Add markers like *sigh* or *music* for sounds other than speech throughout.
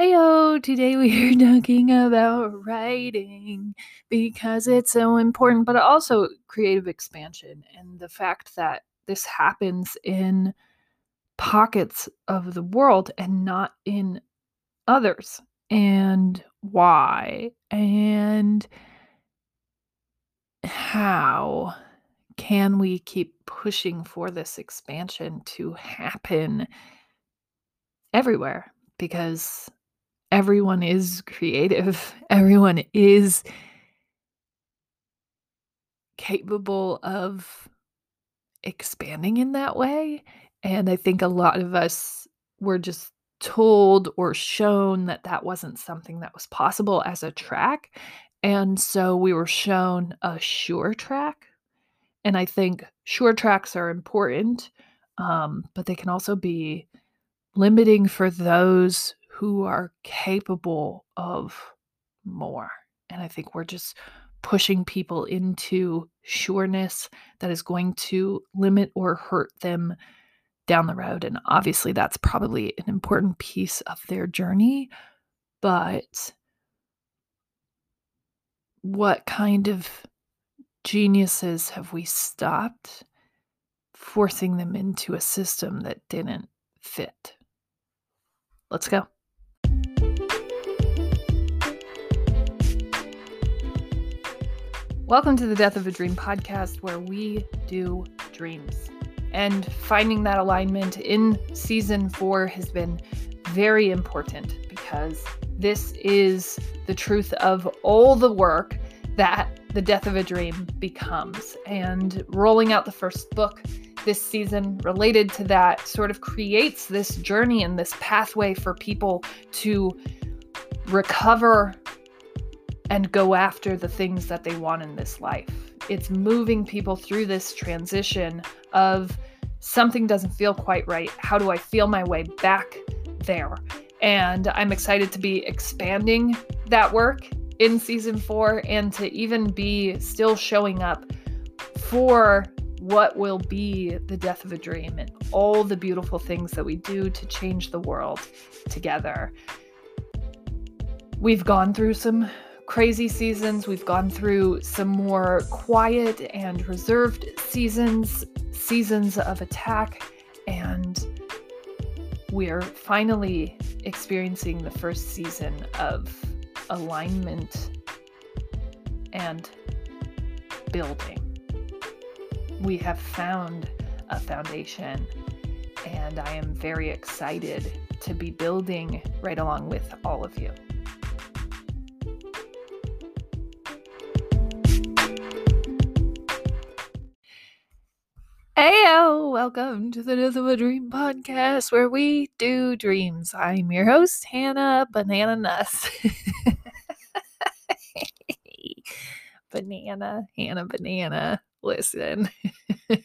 Heyo, today we are *laughs* talking about writing because it's so important, but also creative expansion and the fact that this happens in pockets of the world and not in others, and why, and how can we keep pushing for this expansion to happen everywhere? Because everyone is creative, everyone is capable of expanding in that way. And I think a lot of us were just told or shown that that wasn't something that was possible as a track. And so we were shown a sure track. And I think sure tracks are important, um, but they can also be limiting for those who are capable of more. And I think we're just pushing people into sureness that is going to limit or hurt them down the road. And obviously, that's probably an important piece of their journey. But what kind of geniuses have we stopped forcing them into a system that didn't fit? Let's go. Welcome to the Death of a Dream podcast, where we do dreams. And finding that alignment in season four has been very important because this is the truth of all the work that the death of a dream becomes. And rolling out the first book this season related to that sort of creates this journey and this pathway for people to recover and go after the things that they want in this life. It's moving people through this transition of something doesn't feel quite right. How do I feel my way back there? And I'm excited to be expanding that work in season four and to even be still showing up for what will be the death of a dream and all the beautiful things that we do to change the world together. We've gone through some crazy seasons. We've gone through some more quiet and reserved seasons, seasons of attack, and we're finally experiencing the first season of alignment and building. We have found a foundation, and I am very excited to be building right along with all of you. Heyo, welcome to the Death of a Dream podcast where we do dreams. I'm your host, Hannah Banana Nuss. *laughs* banana, Hannah Banana. Listen. *laughs*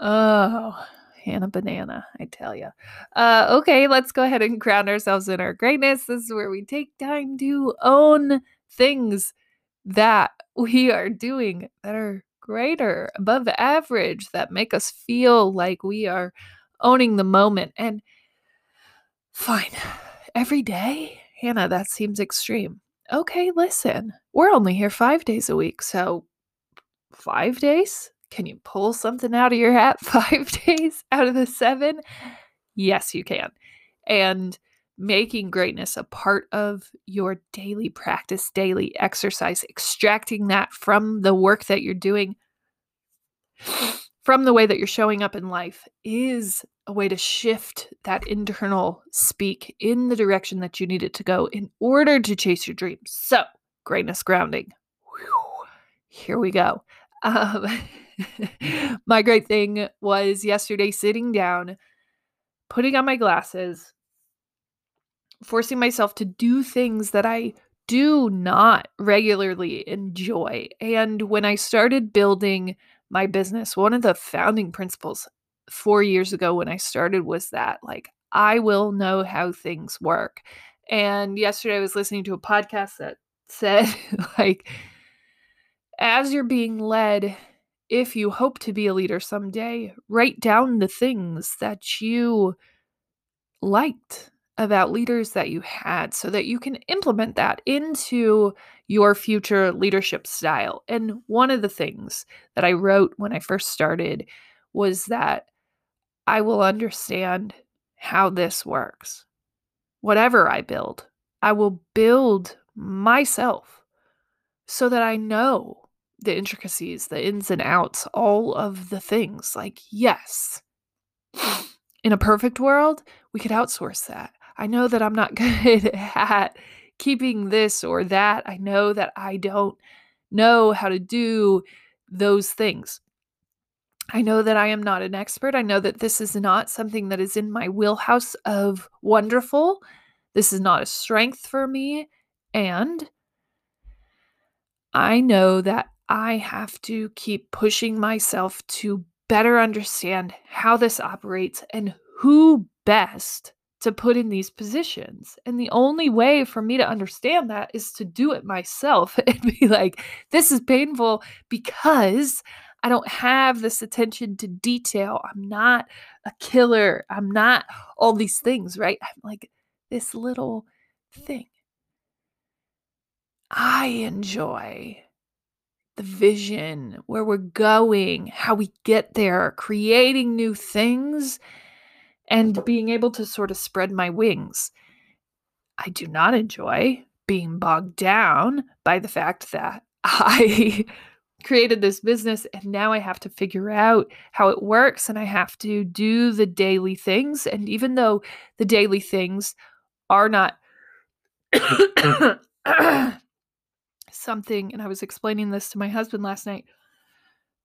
oh, Hannah Banana, I tell you. Uh, okay, let's go ahead and ground ourselves in our greatness. This is where we take time to own things that we are doing that are greater, above average, that make us feel like we are owning the moment. And fine, every day, Hannah, that seems extreme. Okay, listen, we're only here five days a week. So, five days? Can you pull something out of your hat *laughs* five *laughs* days out of the seven? Yes, you can. And making greatness a part of your daily practice, daily exercise, extracting that from the work that you're doing, from the way that you're showing up in life, is a way to shift that internal speak in the direction that you need it to go in order to chase your dreams. So, greatness grounding. Whew, here we go. Um, *laughs* my great thing was yesterday sitting down, putting on my glasses, forcing myself to do things that I do not regularly enjoy. And when I started building my business, one of the founding principles four years ago when I started was that, like, I will know how things work. And yesterday I was listening to a podcast that *laughs* said, like, as you're being led, if you hope to be a leader someday, write down the things that you liked about leaders that you had so that you can implement that into your future leadership style. And one of the things that I wrote when I first started was that I will understand how this works. Whatever I build, I will build myself so that I know the intricacies, the ins and outs, all of the things. Like, yes, in a perfect world, we could outsource that. I know that I'm not *laughs* good at keeping this or that. I know that I don't know how to do those things. I know that I am not an expert. I know that this is not something that is in my wheelhouse of wonderful. This is not a strength for me. And I know that I have to keep pushing myself to better understand how this operates and who best to put in these positions. And the only way for me to understand that is to do it myself *laughs* and be like, this is painful because I don't have this attention to detail. I'm not a killer. I'm not all these things, right? I'm like this little thing. I enjoy the vision, where we're going, how we get there, creating new things, and being able to sort of spread my wings. I do not enjoy being bogged down by the fact that *laughs* I created this business and now I have to figure out how it works and I have to do the daily things. And even though the daily things are not *coughs* something, and I was explaining this to my husband last night.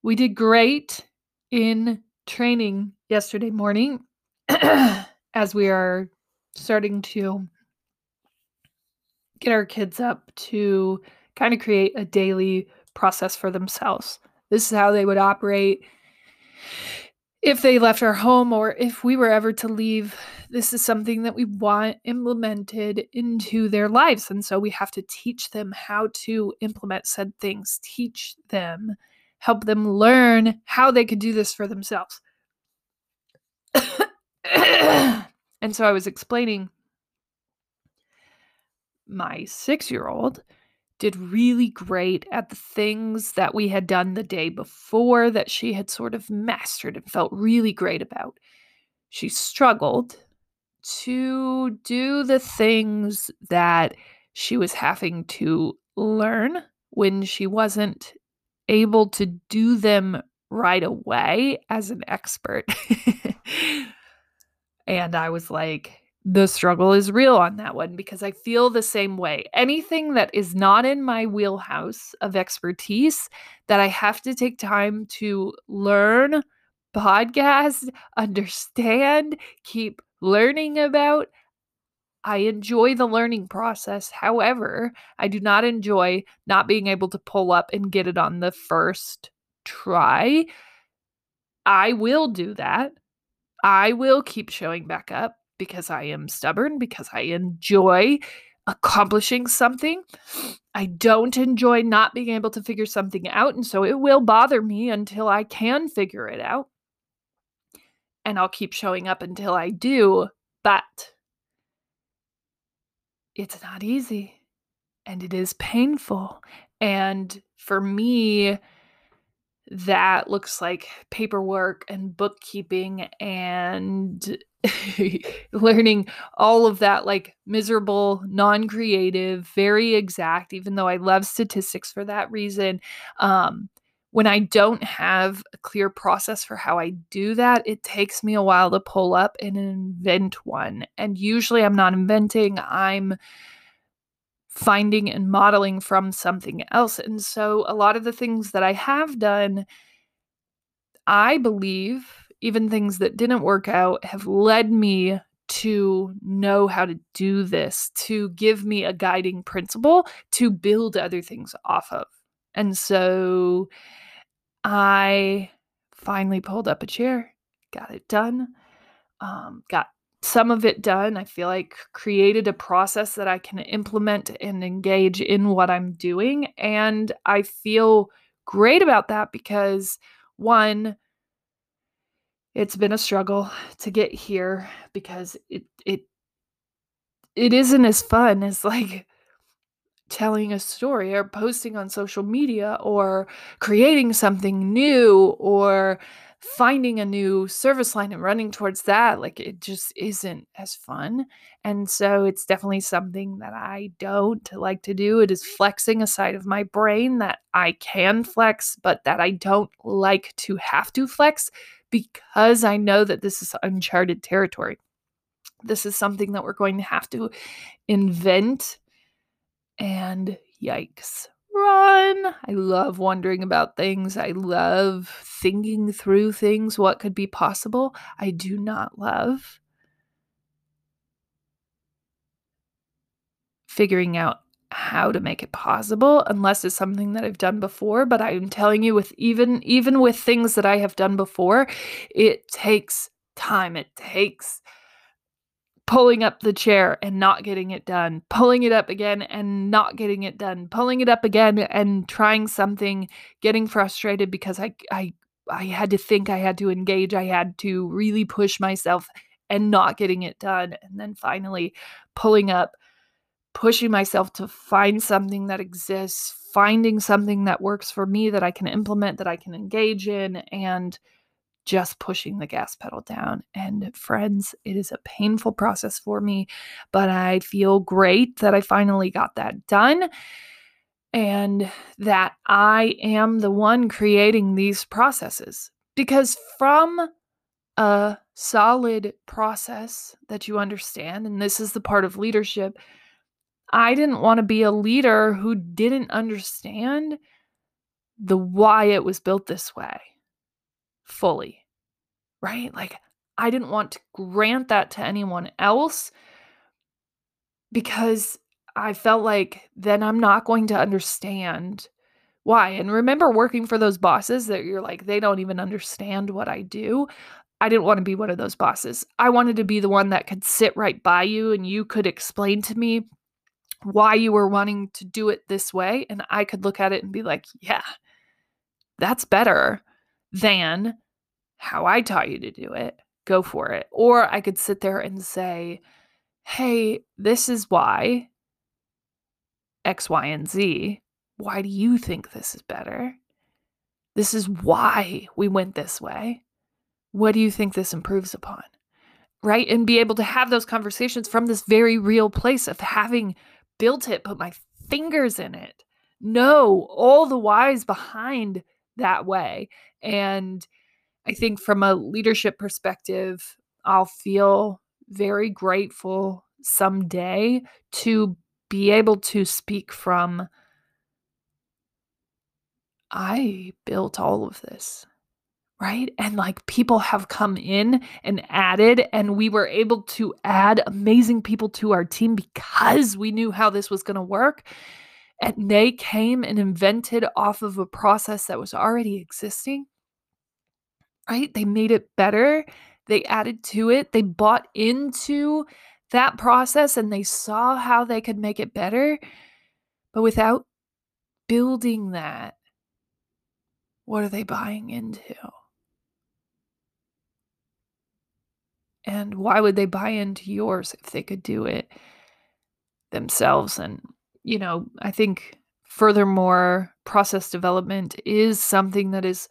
We did great in training yesterday morning as we are starting to get our kids up to kind of create a daily process for themselves. This is how they would operate if they left our home or if we were ever to leave, this is something that we want implemented into their lives. And so we have to teach them how to implement said things, teach them, help them learn how they could do this for themselves. And so I was explaining my six year old did really great at the things that we had done the day before that she had sort of mastered and felt really great about. She struggled to do the things that she was having to learn when she wasn't able to do them right away as an expert. *laughs* and I was like, the struggle is real on that one because I feel the same way. Anything that is not in my wheelhouse of expertise that I have to take time to learn, podcast, *laughs* understand, keep learning about, I enjoy the learning process. However, I do not enjoy not being able to pull up and get it on the first try. I will do that. I will keep showing back up because I am stubborn, because I enjoy accomplishing something. I don't enjoy not being able to figure something out. And so it will bother me until I can figure it out. And I'll keep showing up until I do. But it's not easy and it is painful. And for me, that looks like paperwork and bookkeeping and *laughs* learning all of that like miserable non-creative very exact even though i love statistics for that reason um, when i don't have a clear process for how i do that it takes me a while to pull up and invent one. And usually i'm not inventing i'm finding and modeling from something else. And so a lot of the things that I have done, I believe, even things that didn't work out, have led me to know how to do this, to give me a guiding principle to build other things off of. And so I finally pulled up a chair, got it done, um, got some of it done. I feel like created a process that I can implement and engage in what I'm doing. And I feel great about that because one, it's been a struggle to get here because it it it isn't as fun as like telling a story or posting on social media or creating something new or finding a new service line and running towards that like it just isn't as fun and so it's definitely something that i don't like to do. It is flexing a side of my brain that i can flex but that i don't like to have to flex because i know that this is uncharted territory. This is something that we're going to have to invent and yikes run. I love wondering about things. I love thinking through things, what could be possible. I do not love figuring out how to make it possible unless it's something that I've done before but I'm telling you with even even with things that I have done before it takes time it takes pulling up the chair and not getting it done, pulling it up again and not getting it done, pulling it up again and trying something, getting frustrated because I I I had to think, I had to engage, I had to really push myself and not getting it done. And then finally pulling up pushing myself to find something that exists, finding something that works for me that I can implement, that I can engage in and just pushing the gas pedal down. And friends, it is a painful process for me, but I feel great that I finally got that done and that I am the one creating these processes. Because from a solid process that you understand, and this is the part of leadership, I didn't want to be a leader who didn't understand the why it was built this way fully, right? Like, I didn't want to grant that to anyone else because I felt like then I'm not going to understand why. And remember working for those bosses that you're like, they don't even understand what I do. I didn't want to be one of those bosses. I wanted to be the one that could sit right by you and you could explain to me why you were wanting to do it this way. And I could look at it and be like, yeah, that's better than how I taught you to do it. Go for it. Or I could sit there and say, hey, this is why X, Y, and Z. Why do you think this is better? This is why we went this way. What do you think this improves upon? Right? And be able to have those conversations from this very real place of having built it, put my fingers in it, know all the whys behind that way. And I think from a leadership perspective, I'll feel very grateful someday to be able to speak from I built all of this, right? And like people have come in and added, and we were able to add amazing people to our team because we knew how this was going to work. And they came and invented off of a process that was already existing right? They made it better. They added to it. They bought into that process and they saw how they could make it better. But without building that, what are they buying into? And why would they buy into yours if they could do it themselves? And, you know, I think furthermore, process development is something that is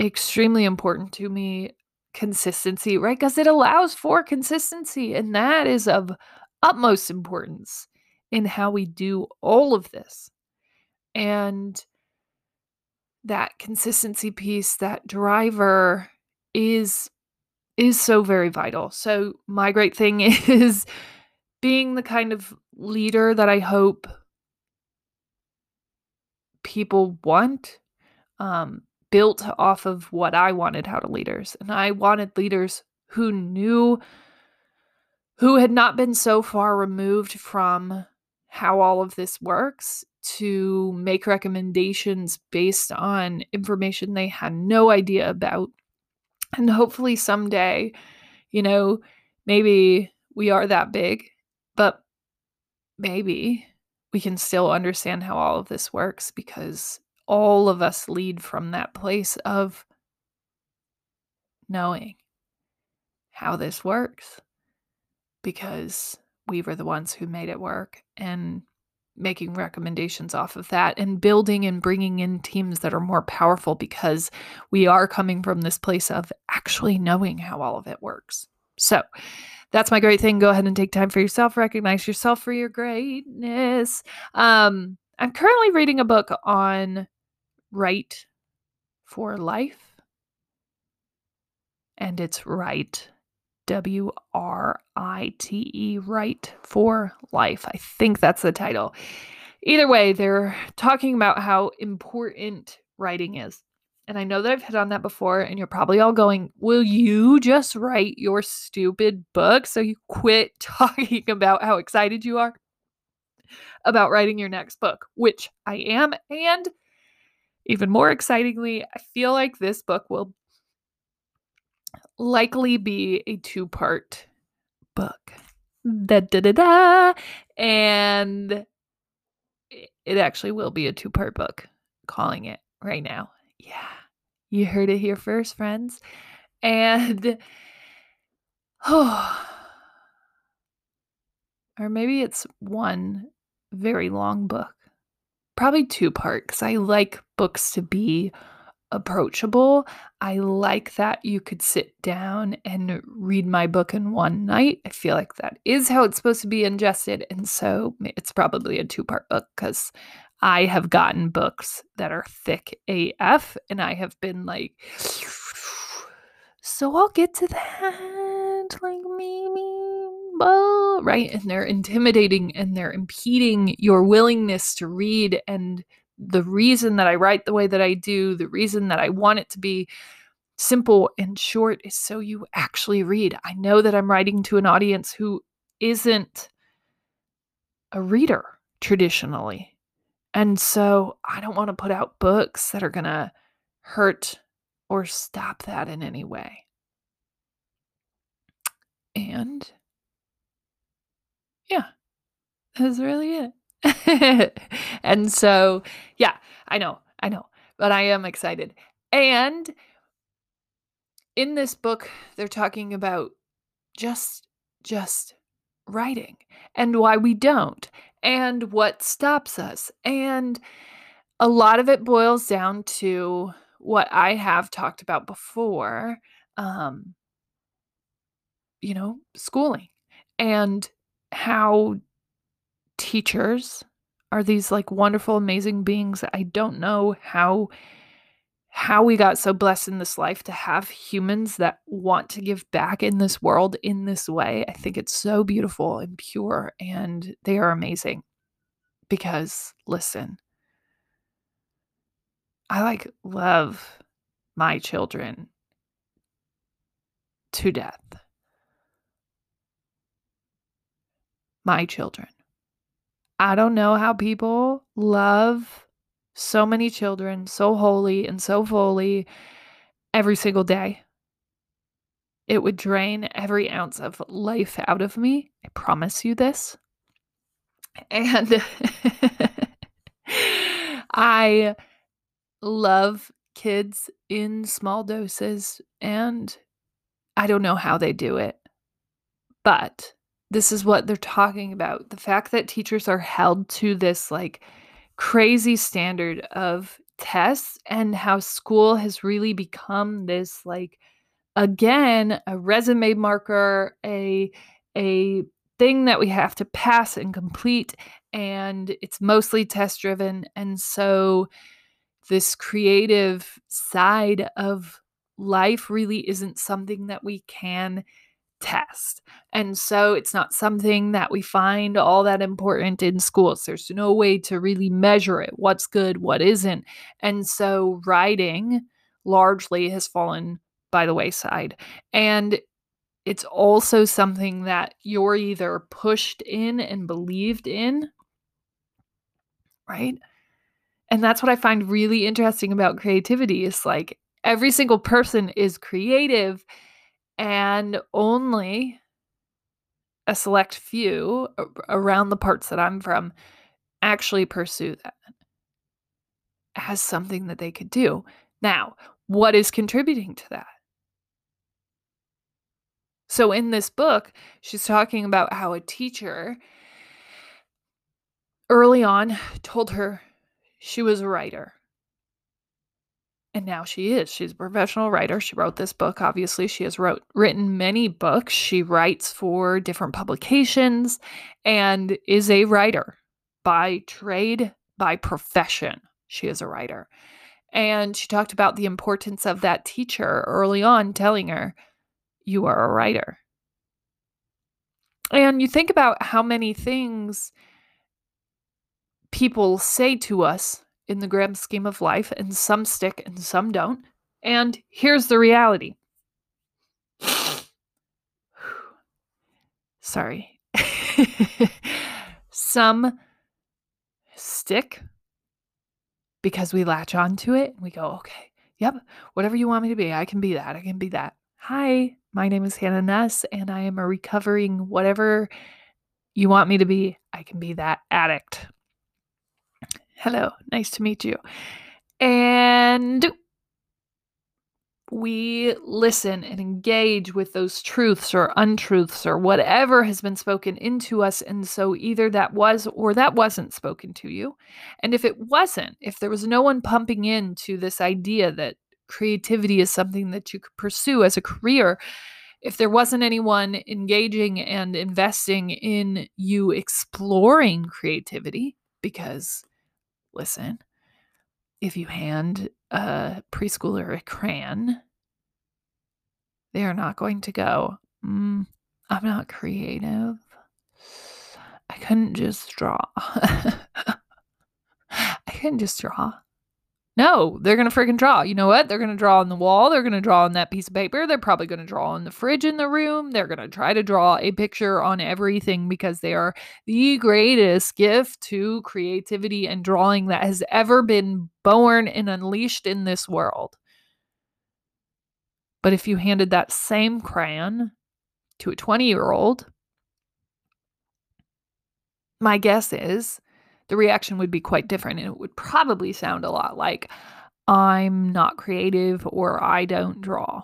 extremely important to me consistency, right? Because it allows for consistency, and that is of utmost importance in how we do all of this. And that consistency piece, that driver is is so very vital. So my great thing *laughs* is being the kind of leader that I hope people want um built off of what I wanted out of leaders. And I wanted leaders who knew, who had not been so far removed from how all of this works to make recommendations based on information they had no idea about. And hopefully someday, you know, maybe we are that big, maybe we can still understand how all of this works because all of us lead from that place of knowing how this works because we were the ones who made it work and making recommendations off of that and building and bringing in teams that are more powerful because we are coming from this place of actually knowing how all of it works. So, that's my great thing. Go ahead and take time for yourself, recognize yourself for your greatness. Um, I'm currently reading a book on write for life, and it's write W R I T E, write for life. I think that's the title. Either way, they're talking about how important writing is. And I know that I've hit on that before, and you're probably all going, Will you just write your stupid book so you quit *laughs* talking about how excited you are about writing your next book? Which I am. And even more excitingly, I feel like this book will likely be a two part book. Da da da da. And it actually will be a two part book, calling it right now. Yeah, you heard it here first, friends. And oh, *sighs* or maybe it's one very long book, probably two part, because I like books to be approachable. I like that you could sit down and read my book in one night. I feel like that is how it's supposed to be ingested. And so it's probably a two part book because I have gotten books that are thick AF and I have been like, so I'll get to that. Like, maybe, right? And they're intimidating and they're impeding your willingness to read. And the reason that I write the way that I do, the reason that I want it to be simple and short is so you actually read. I know that I'm writing to an audience who isn't a reader traditionally. And so I don't want to put out books that are going to hurt or stop that in any way. And yeah, that's really it. *laughs* and so, yeah, I know, I know, but I am excited. And in this book, they're talking about just, just writing and why we don't and what stops us. And a lot of it boils down to what I have talked about before, um, you know, schooling and how teachers are these like wonderful, amazing beings. I don't know how how we got so blessed in this life to have humans that want to give back in this world in this way. I think it's so beautiful and pure, and they are amazing. Because, listen, I like love my children to death. My children. I don't know how people love so many children, so holy and so fully every single day. It would drain every ounce of life out of me. I promise you this. And *laughs* I love kids in small doses, and I don't know how they do it. But this is what they're talking about. The fact that teachers are held to this, like, crazy standard of tests and how school has really become this like again a resume marker a a thing that we have to pass and complete and it's mostly test driven and so this creative side of life really isn't something that we can test. And so it's not something that we find all that important in schools. There's no way to really measure it, what's good, what isn't. And so writing largely has fallen by the wayside. And it's also something that you're either pushed in and believed in, right? And that's what I find really interesting about creativity is like every single person is creative and only a select few around the parts that I'm from actually pursue that as something that they could do. Now, what is contributing to that? So, in this book, she's talking about how a teacher early on told her she was a writer. And now she is. She's a professional writer. She wrote this book. Obviously, she has wrote written many books. She writes for different publications and is a writer by trade, by profession. She is a writer. And she talked about the importance of that teacher early on telling her, You are a writer. And you think about how many things people say to us in the grand scheme of life, and some stick and some don't. And here's the reality. *sighs* Sorry. *laughs* some stick because we latch onto it. We go, okay, yep, whatever you want me to be, I can be that. I can be that. Hi, my name is Hannah Ness, and I am a recovering whatever you want me to be. I can be that addict. Hello, nice to meet you. And we listen and engage with those truths or untruths or whatever has been spoken into us. And so either that was or that wasn't spoken to you. And if it wasn't, if there was no one pumping into this idea that creativity is something that you could pursue as a career, if there wasn't anyone engaging and investing in you exploring creativity, because listen, if you hand a preschooler a crayon, they are not going to go, mm, I'm not creative. I couldn't just draw. *laughs* I couldn't just draw. No, they're going to freaking draw. You know what? They're going to draw on the wall. They're going to draw on that piece of paper. They're probably going to draw on the fridge in the room. They're going to try to draw a picture on everything because they are the greatest gift to creativity and drawing that has ever been born and unleashed in this world. But if you handed that same crayon to a 20 year old, my guess is the reaction would be quite different. And it would probably sound a lot like, I'm not creative or I don't draw.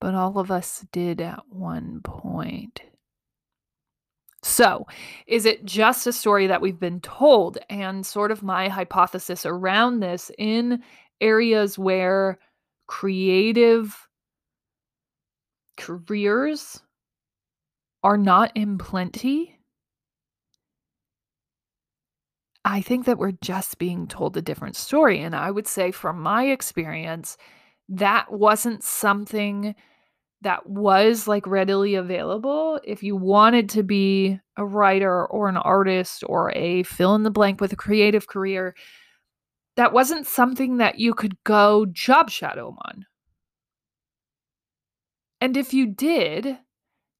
But all of us did at one point. So, is it just a story that we've been told? And sort of my hypothesis around this in areas where creative careers are not in plenty I think that we're just being told a different story. And I would say, from my experience, that wasn't something that was like readily available. If you wanted to be a writer or an artist or a fill in the blank with a creative career, that wasn't something that you could go job shadow on. And if you did,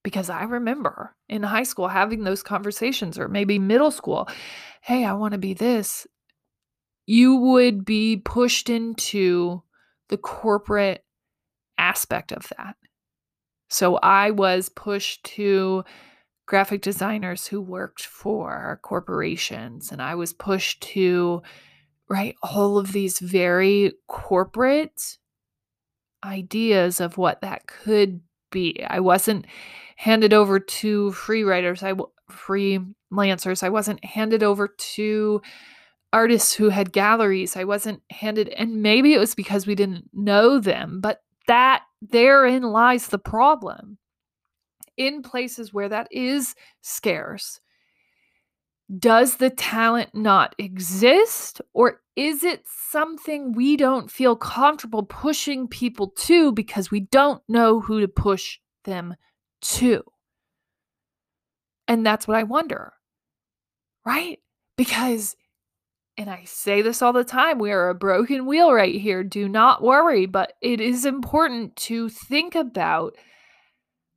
because I remember in high school having those conversations, or maybe middle school, hey, I want to be this, you would be pushed into the corporate aspect of that. So I was pushed to graphic designers who worked for corporations, and I was pushed to write all of these very corporate ideas of what that could be. I wasn't handed over to free writers, I freelancers. I wasn't handed over to artists who had galleries. I wasn't handed and maybe it was because we didn't know them, but that therein lies the problem. In places where that is scarce, does the talent not exist or is it something we don't feel comfortable pushing people to because we don't know who to push them to And that's what I wonder, right? Because, and I say this all the time, we are a broken wheel right here. Do not worry, but it is important to think about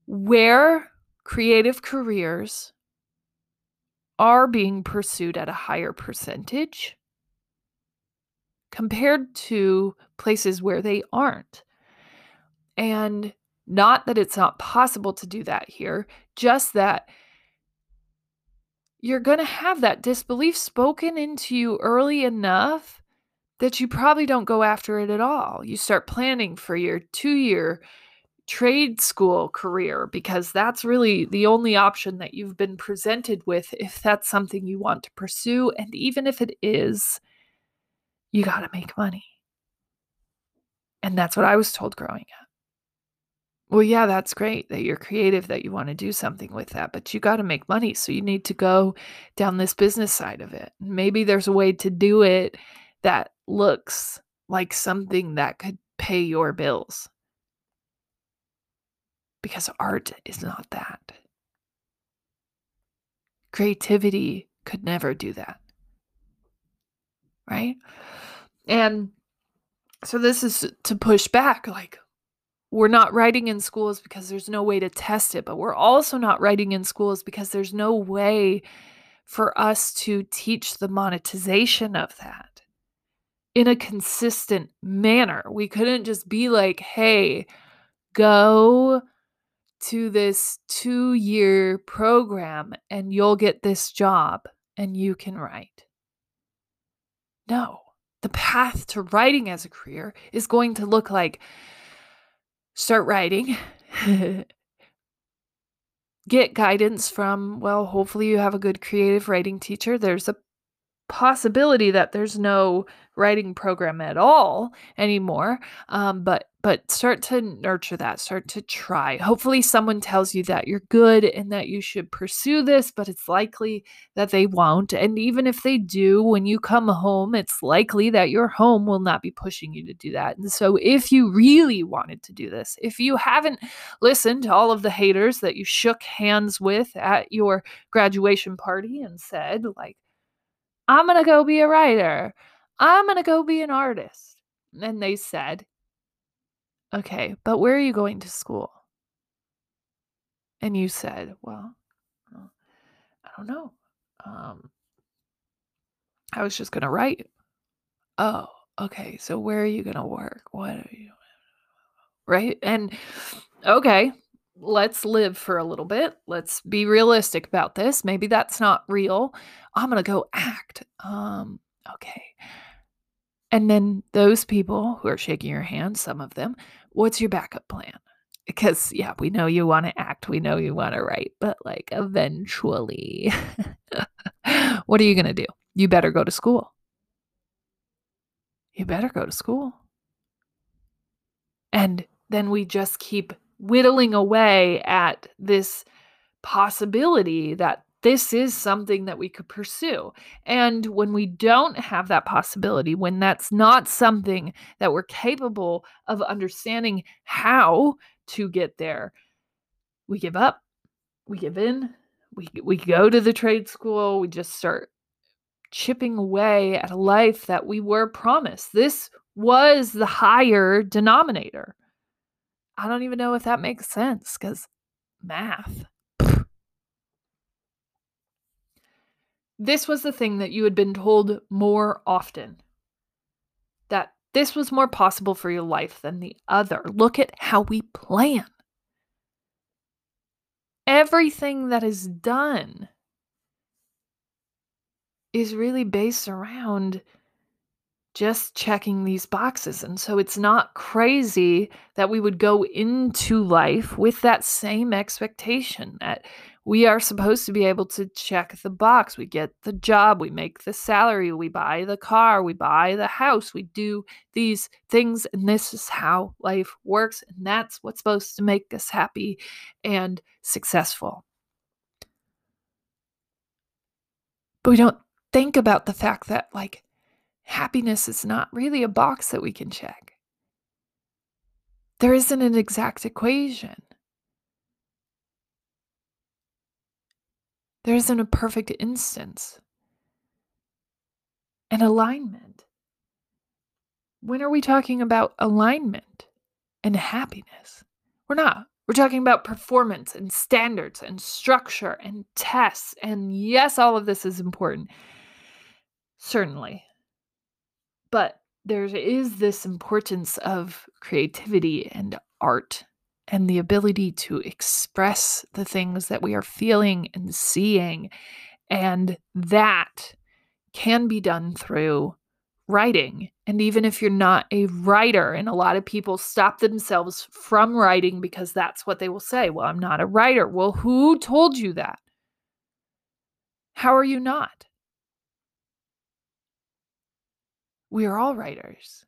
where creative careers are being pursued at a higher percentage compared to places where they aren't. And not that it's not possible to do that here, just that you're going to have that disbelief spoken into you early enough that you probably don't go after it at all. You start planning for your two year trade school career because that's really the only option that you've been presented with if that's something you want to pursue. And even if it is, you got to make money. And that's what I was told growing up. Well, yeah, that's great that you're creative, that you want to do something with that, but you got to make money. So you need to go down this business side of it. Maybe there's a way to do it that looks like something that could pay your bills. Because art is not that. Creativity could never do that. Right? And so this is to push back like we're not writing in schools because there's no way to test it, but we're also not writing in schools because there's no way for us to teach the monetization of that in a consistent manner. We couldn't just be like, hey, go to this two year program and you'll get this job and you can write. No, the path to writing as a career is going to look like start writing. *laughs* Get guidance from, well, hopefully you have a good creative writing teacher. There's a possibility that there's no writing program at all anymore um, but but start to nurture that start to try hopefully someone tells you that you're good and that you should pursue this but it's likely that they won't and even if they do when you come home it's likely that your home will not be pushing you to do that and so if you really wanted to do this if you haven't listened to all of the haters that you shook hands with at your graduation party and said like I'm going to go be a writer. I'm going to go be an artist. And they said, Okay, but where are you going to school? And you said, Well, I don't know. Um, I was just going to write. Oh, okay. So where are you going to work? What are you Right? And okay, let's live for a little bit. Let's be realistic about this. Maybe that's not real. I'm going to go act. Um, okay. And then those people who are shaking your hand, some of them, what's your backup plan? Because, yeah, we know you want to act, we know you want to write, but like eventually, *laughs* what are you going to do? You better go to school. You better go to school. And then we just keep whittling away at this possibility that this is something that we could pursue. And when we don't have that possibility, when that's not something that we're capable of understanding how to get there, we give up, we give in, we, we go to the trade school, we just start chipping away at a life that we were promised. This was the higher denominator. I don't even know if that makes sense because math. This was the thing that you had been told more often that this was more possible for your life than the other. Look at how we plan. Everything that is done is really based around just checking these boxes. And so it's not crazy that we would go into life with that same expectation that we are supposed to be able to check the box. We get the job, we make the salary, we buy the car, we buy the house, we do these things. And this is how life works. And that's what's supposed to make us happy and successful. But we don't think about the fact that, like, happiness is not really a box that we can check. There isn't an exact equation. There isn't a perfect instance. And alignment. When are we talking about alignment and happiness? We're not. We're talking about performance and standards and structure and tests. And yes, all of this is important. Certainly. But there is this importance of creativity and art and the ability to express the things that we are feeling and seeing. And that can be done through writing. And even if you're not a writer, and a lot of people stop themselves from writing because that's what they will say. Well, I'm not a writer. Well, who told you that? How are you not? We are all writers.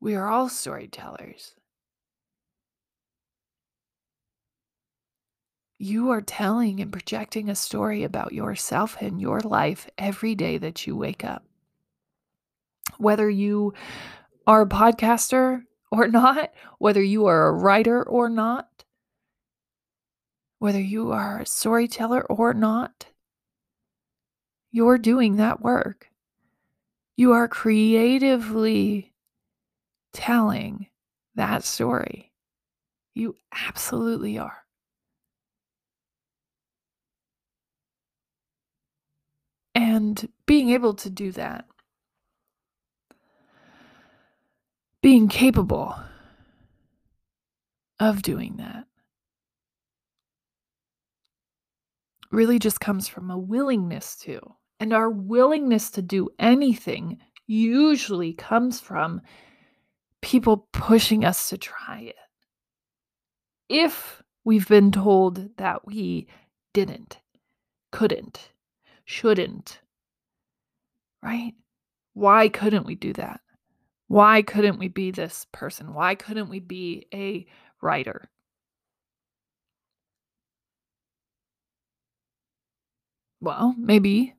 We are all storytellers. You are telling and projecting a story about yourself and your life every day that you wake up. Whether you are a podcaster or *laughs* not, whether you are a writer or not, whether you are a storyteller or not, you're doing that work. You are creatively telling that story. You absolutely are. And being able to do that, being capable of doing that, really just comes from a willingness to. And our willingness to do anything usually comes from people pushing us to try it. If we've been told that we didn't, couldn't, shouldn't. Right? Why couldn't we do that? Why couldn't we be this person? Why couldn't we be a writer? Well, maybe,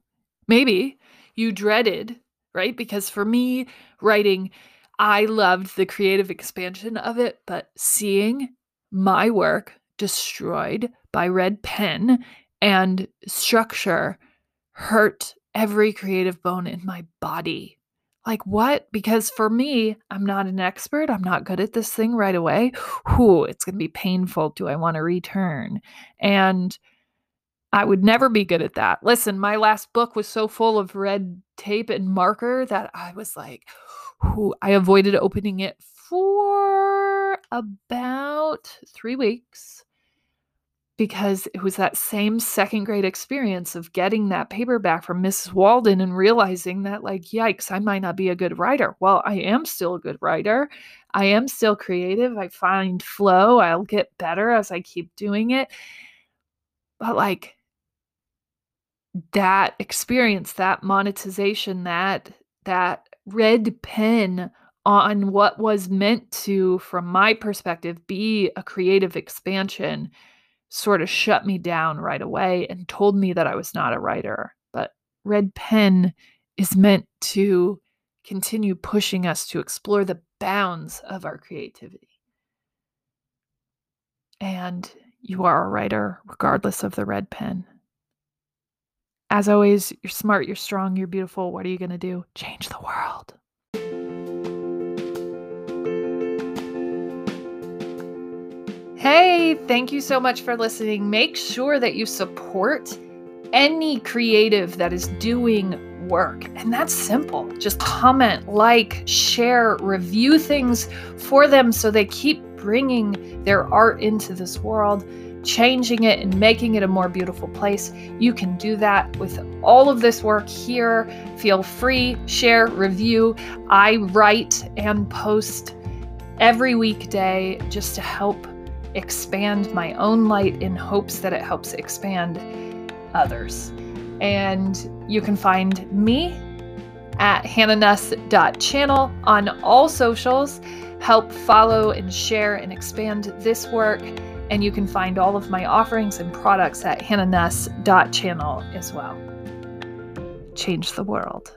maybe you dreaded, right? Because for me, writing, I loved the creative expansion of it, but seeing my work destroyed by red pen and structure hurt every creative bone in my body. Like what? Because for me, I'm not an expert. I'm not good at this thing right away. Whew, it's going to be painful. Do I want to return? And I would never be good at that. Listen, my last book was so full of red tape and marker that I was like, whew, I avoided opening it for about three weeks because it was that same second grade experience of getting that paperback from Mrs. Walden and realizing that, like, yikes, I might not be a good writer. Well, I am still a good writer. I am still creative. I find flow. I'll get better as I keep doing it. But, like, that experience, that monetization, that, that red pen on what was meant to, from my perspective, be a creative expansion sort of shut me down right away and told me that I was not a writer. But Red Pen is meant to continue pushing us to explore the bounds of our creativity. And you are a writer regardless of the red pen. As always, you're smart, you're strong, you're beautiful. What are you going to do? Change the world. Hey, thank you so much for listening. Make sure that you support any creative that is doing work. And that's simple. Just comment, like, share, review things for them so they keep bringing their art into this world, changing it and making it a more beautiful place. You can do that with all of this work here. Feel free, share, review. I write and post every weekday just to help expand my own light in hopes that it helps expand others. And you can find me at hannahnuss.channel on all socials. Help follow and share and expand this work. And you can find all of my offerings and products at hannahnuss.channel as well. Change the world.